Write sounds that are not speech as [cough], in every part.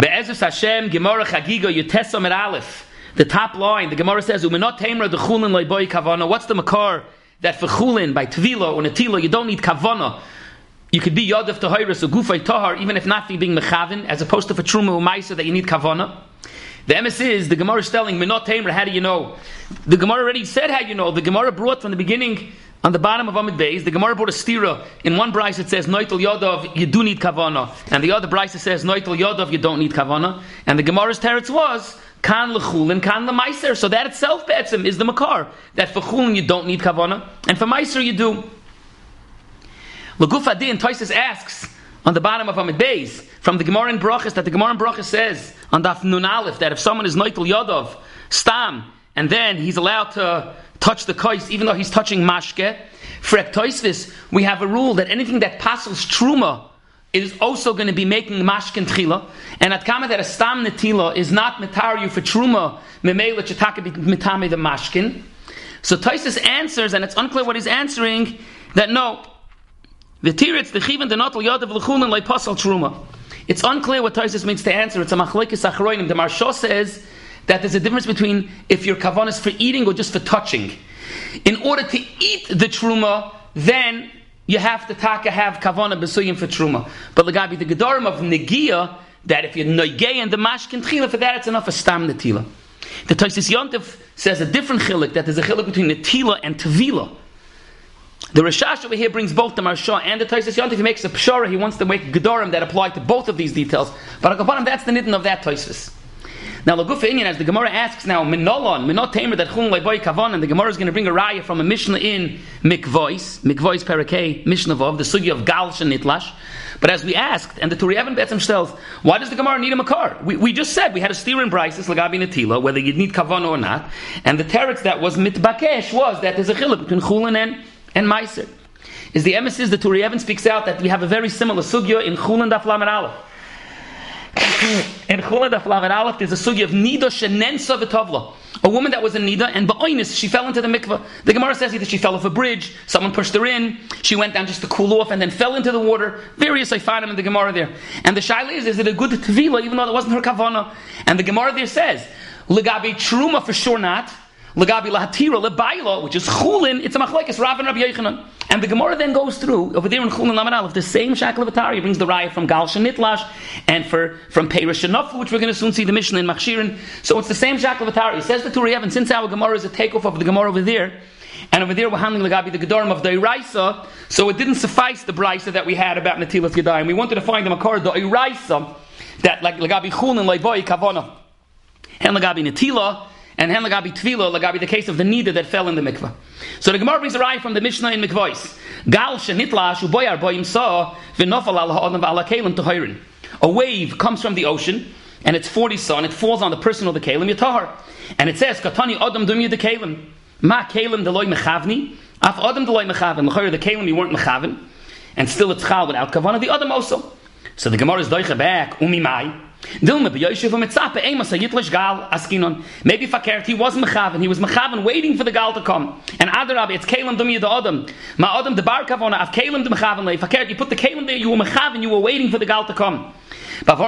Be'ezus Hashem, Gemara Chagiga, Yutesa Mer Aleph. The top line, the Gemara says, Umenot Taimra de Chulin Leiboy Kavana. What's the makar that for Chulin, by Tvila or Natila, you don't need Kavana. You could be Yodef Tahiris or Gufay Tahar, even if not being Mechavin, as opposed to for Truma Umaisa that you need Kavana. The MS is, the Gemara is telling, Menot Taimra, how do you know? The Gemara already said how you know. The Gemara brought from the beginning on the bottom of Amid Beis, the Gemara brought a stira. In one brisa it says Noitel Yodov, you do need kavana, and the other brisa says Noitel Yodov, you don't need kavana. And the Gemara's teretz was Kan lechulin, kan lemeiser. So that itself, betzim, is the makar. That for chulin you don't need kavana, and for meiser you do. Laguf Adin Toises asks on the bottom of Amid Beis from the Gemara in Brachas that the Gemara in Brachas says on Daf Nun Aleph that if someone is Noitel Yodov, stam, and then he's allowed to touch the kois, even though he's touching mashke. For ektoisvis, we have a rule that anything that passes truma is also going to be making mashkin tchila. And at kama that a stam netila is not metaru for truma, memela chetaka mitame the mashkin. So Toisis answers, and it's unclear what he's answering, that no, the tiritz, the chivin, the notel l'chulin like pasal truma. It's unclear what Toisis means to answer. It's a machlekes achroinim. The Marsha says that there's a difference between if your kavan is for eating or just for touching. In order to eat the truma, then you have to taka have kavana besuyim for truma. But the gedarim of negia, that if you're noigay and the mashkin tchila, for that it's enough for stam netila. The Tosis Yontif says a different chilik, that there's a chilik between netila and tevila. The Rashash over here brings both the Marsha and the Tosis Yontif. He makes a pshara, he wants to make gedarim that apply to both of these details. But Akapanim, that's the nidin of that Tosis. Now, Lagufa Inyan, as the Gemara asks now, Minolon, Minot Tamer, that Chun Leiboy Kavan, and the Gemara is going to bring a raya from a Mishnah in Mikvois, Mikvois Parakeh, Mishnah Vov, the Sugi of Galsh and Nitlash. But as we asked, and the Turiyavan Betzim tells, why does the Gemara need a Makar? We, we just said we had a steer in Brises, Lagabi Natila, whether you need Kavan or not, and the teretz that was Mitbakesh was that there's a chiluk between Chulin and, and Meiser. Is the emissaries, the Turiyavan speaks out that we have a very similar Sugya in Chulin Daf Lamed Aleph. [coughs] In of Lamed Aleph, there's a sugi of Nida Shenensa V'Tovla. A woman that was in Nida, and Ba'oinis, she fell into the mikveh. The Gemara says either she fell off a bridge, someone pushed her in, she went down just to cool off, and then fell into the water. Various I find them in the Gemara there. And the Shaila is, is it a good Tevila, even though it wasn't her Kavana? And the Gemara there says, Legabi Truma for sure not. Legabi Lahatira, Lebaila, which is Chulin, it's a machlekes Rav and Rabbi Yechanan. And the Gemara then goes through over there in Chulin Laman Aleph, the same Shakel of Atari brings the raya from Gal Shanitlash and for from Shanofu, which we're going to soon see the Mishnah in Machshirin. So it's the same Shakel of Atari. Says the Turiyev, and since our Gemara is a takeoff of the Gemara over there, and over there we're handling Lagabi the Gedorim of the Iraisa, so it didn't suffice the Brisa that we had about Natilas Yadayim. We wanted to find the Makar, the Iraisa, that like Lagabi Chulin, Leiboy, Kavana, and Lagabi Natila, and hen lagabi tvila lagabi the case of the nida that fell in the mikvah. So the Gemara brings a raya from the Mishnah in mikvois. Gal shenitla shu boyar boyim saw v'nofal al ha'odam v'ala kalim tohirin. A wave comes from the ocean and it's 40 sun. It falls on the person of the kalim yatahar. And it says katani odam dum the kalim. Ma kalim deloy mechavni. Af odam deloy mechavin. L'chayr the kalim you weren't mechavin. And still it's chal without kavana. The odam also. So the Gemara is doicha back. Umi mai. Dilma be Yosef Mitzape Amos Yitlish Gal Askinon. Maybe Fakert he was Mechaven. He was Mechaven waiting for the Gal to come. And Adarabi, it's Kalim Dumi the Adam. Ma Adam the Bar Kavona of Kalim the Mechaven Le. Fakert, you put the Kalim there. You were Mechaven. You were waiting for the Gal to come. If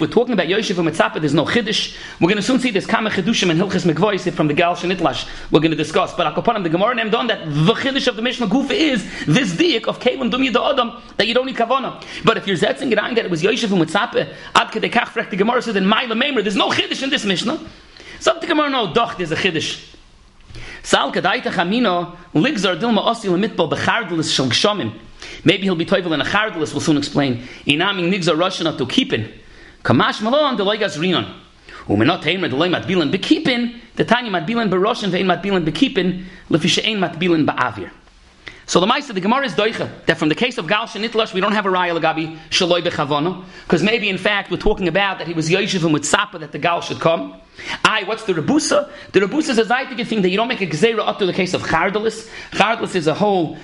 we're talking about Yosef Mitzapa, there's no chiddush. We're going to soon see this kama chidushim and hilchis megvois from the Gal Shenitlash. We're going to discuss. But Akopanim the Gemara named on that the chiddush of the Mishnah Gufa is this diak of Kalim Dumi the Adam that you don't need kavana. But if you're zetzing it that it was Yosef Mitzapa, ad kedekach the Gemara said in my Lememra, there's no chiddush in this Mishnah. So the Gemara no doch there's a chiddush. Sal kadaita chamino ligzar dilma osi lemitbal bechardelis shel gshomim. Maybe he'll be toivel in a chardelis, we'll soon explain. Inaming nigzar roshana to keepin. Kamash malon de loigas rion. Umenot heimer de loy matbilan bekipin. The tanya matbilan beroshan ve'in matbilan bekipin. Lefisha ein matbilan ba'avir. So the Maisa, the Gemara is doicha, that from the case of Gal Shanitlash, we don't have a Raya Lagabi Shaloi Bechavona, because maybe in fact we're talking about that he was Yoshev with Sapa that the Gal should come. Aye, what's the Rebusa? The Rebusa is a Zaitig thing that you don't make a Gzeira up to the case of Chardalis. Chardalis is a whole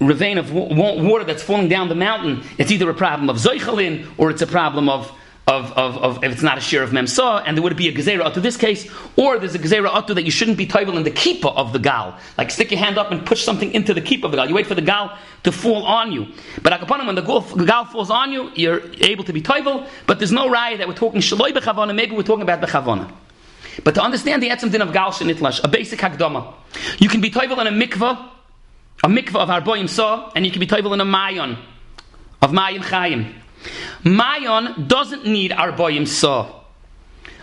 ravine of water that's falling down the mountain. It's either a problem of Zoichalin or it's a problem of of, of, of, if it's not a share of memsa, and there would be a gezerah to this case, or there's a gezerah atu that you shouldn't be toivel in the keeper of the gal. Like stick your hand up and push something into the keeper of the gal. You wait for the gal to fall on you. But akapanim, when the gal, the gal falls on you, you're able to be toivel, but there's no raya that we're talking shaloi bechavana, maybe we're talking about bechavana. But to understand the etzim din of gal shenitlash, a basic hakdama, you can be toivel in a mikvah, a mikvah of harboim saw, and you can be toivel in a mayon, of mayon chayim. Mayon doesn't need arboim saw.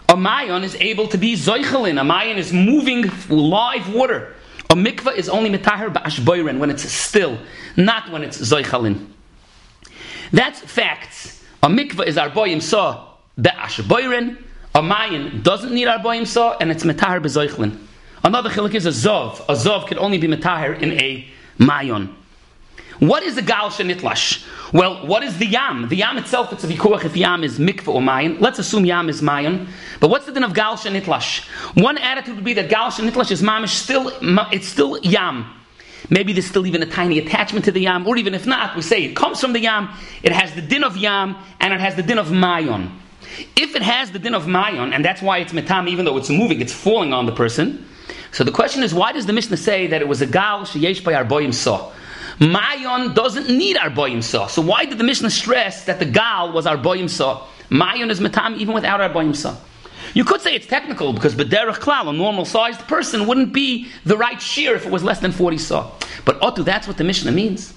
A mayon is able to be zoichelin. A mayon is moving live water. A mikvah is only mitaher ba'ashboiren when it's still, not when it's zoichelin. That's facts. A mikvah is arboim saw ba'ashboiren. A mayon doesn't need arboim saw and it's mitaher bezoichelin. Another chilik is a zov. A zov can only be mitaher in a mayon. What is the gal shenitlash? Well, what is the yam? The yam itself, it's a vikuach if yam is mikvah or mayan. Let's assume yam is mayan. But what's the din of gal shenitlash? One attitude would be that gal shenitlash is mamish still, it's still yam. Maybe there's still even a tiny attachment to the yam, or even if not, we say it comes from the yam, it has the din of yam, and it has the din of mayon. If it has the din of mayon, and that's why it's metam, even though it's moving, it's falling on the person. So the question is, why does the Mishnah say that it was a gal sheyesh by arboim saw? Mayon doesn't need arboim saw. So why did the Mishnah stress that the gal was arboim saw? Mayon is matam even without arboim saw. You could say it's technical because bederach klal, a normal sized person, wouldn't be the right shear if it was less than 40 saw. But otu, that's what the Mishnah means.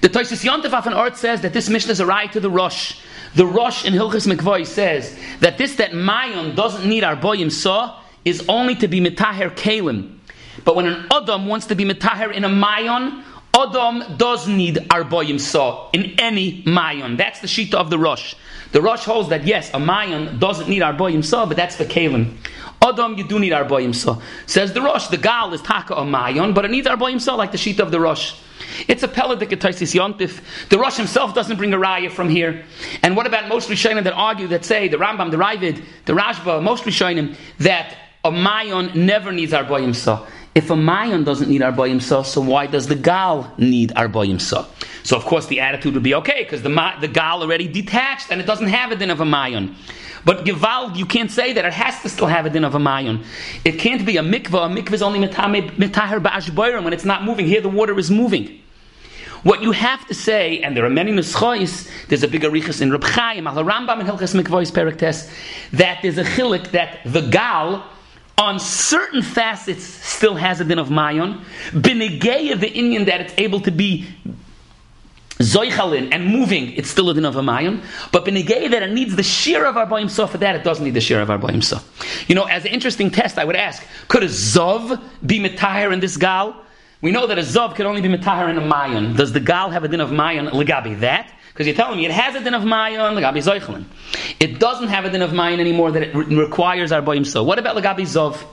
The Toisus Yontef an Art says that this Mishnah is a right to the Rosh. The Rosh in Hilchis Mikvoy says that this that Mayon doesn't need arboim saw is only to be mitaher kalim. But when an Adam wants to be mitaher in a Mayon, Adam does need arboim saw in any mayon. That's the shita of the Rosh. The Rosh holds that yes, a mayon doesn't need arboim saw, but that's the kalim. Adam, you do need arboim saw. Says the Rosh, the gal is taka a mayon, but it needs arboim saw like the shita of the Rosh. It's a peladik etaisis yontif. The Rosh himself doesn't bring a raya from here. And what about most Rishonim that argue that say the Rambam, the Ravid, the Rashba, most Rishonim that a mayon never needs arboim saw. If a mayon doesn't need arboim sa, so why does the gal need arboim sa? So of course the attitude would be okay because the the gal already detached and it doesn't have a din of a mayon. But Gevald, you can't say that it has to still have a din of a mayon. It can't be a mikvah. A mikvah is only mitaher ba'ashboirim when it's not moving. Here the water is moving. What you have to say, and there are many nuschois, there's a big arichas in Reb Chaim, Al Rambam and Hilchas Mikvois Perektes, that there's a chilik that the gal on certain facets still has a din of mayon. Benegeya the Indian that it's able to be zoichalin and moving, it's still a din of mayon. But benegeya that it needs the shear of our boim for that it doesn't need the shear of our boim You know, as an interesting test, I would ask: Could a zov be mitahir in this gal? We know that a zov can only be mitahir in a mayon. Does the gal have a din of mayon legabi that? Because you're telling me it has a din of mayon, legabi zoichlin. It doesn't have a din of mayon anymore that it re- requires our boim so. What about legabi zov?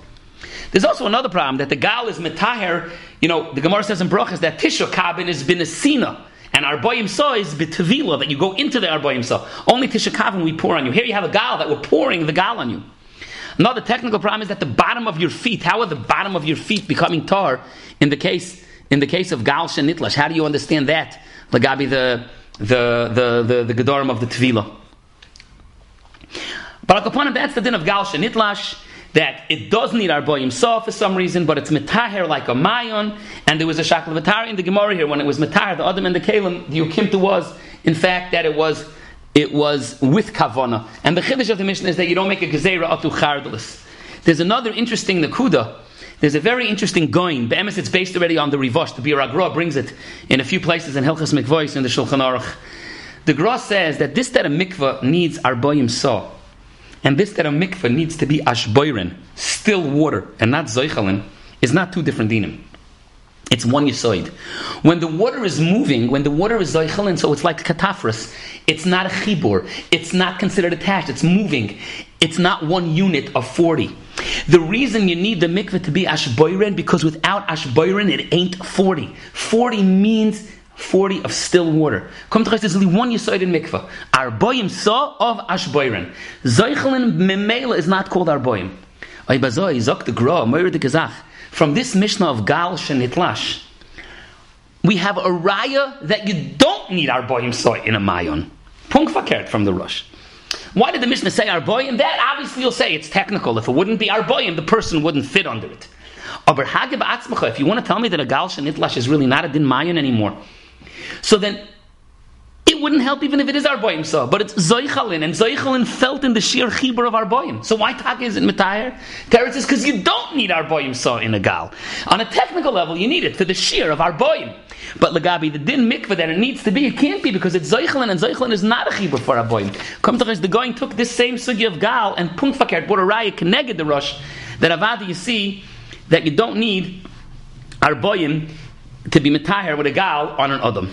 There's also another problem that the gal is metaher. You know, the Gemara says in Brachas that tisha kabin is binesina. And arboim saw is bitavila, that you go into the arboim saw. Only tisha kavin we pour on you. Here you have a gal that we're pouring the gal on you. Another technical problem is that the bottom of your feet, how are the bottom of your feet becoming tar in the case in the case of gal shenitlash? How do you understand that? Lagabi the the the the, the gedorim of the tvila. But upon that's the din of gal shenitlash that it does need arboim saw for some reason, but it's metaher like a mayon, and there was a shakal v'tari in the Gemara here when it was metaher, the adam and the kalim, the ukimta was in fact that it was it was with kavana, and the chiddush of the mission is that you don't make a gezerah atu chardlis. There's another interesting nakuda. There's a very interesting going. Be'emes, it's based already on the Rivosh. The Bir brings it in a few places in Hilchas Mikvois in the Shulchan Aruch. The Gra says that this that a mikvah needs arboim saw, and this that a mikvah needs to be ashboiren, still water, and not zoichalin, is not two different dinim. It's one yisoid. When the water is moving, when the water is zoichalin, so it's like katafras. It's not a chibur. It's not considered attached. It's moving. It's not one unit of 40. The reason you need the mikveh to be ashboiren, because without ashboiren, it ain't 40. 40 means 40 of still water. Come to there's only one yisoid in mikveh. Arboim saw of ashboiren. Zoichalin memela is not called arboim. From this Mishnah of Gal Shenitlash, we have a raya that you don't need arboim soy in a mayon. Punk from the Rosh. Why did the Mishnah say arboim? That obviously you'll say it's technical. If it wouldn't be arboim, the person wouldn't fit under it. If you want to tell me that a gal shenitlash is really not a din mayan anymore, so then wouldn't help even if it is Arboim so, but it's Zoichalin, and Zoichalin felt in the sheer chibur of Arboim. So why Taka isn't Metayer? Teretz is because you don't need Arboim so in a gal. On a technical level, you need it for the sheer of Arboim. But Lagabi, the din mikvah that it needs to be, it can't be because it's Zoichalin, and Zoichalin is not a chibur for Arboim. Come to the going took this same sugi of gal and Punkfakert brought a raya connected the rush that Avadi you see that you don't need Arboim to be Metayer with a gal on an Adam.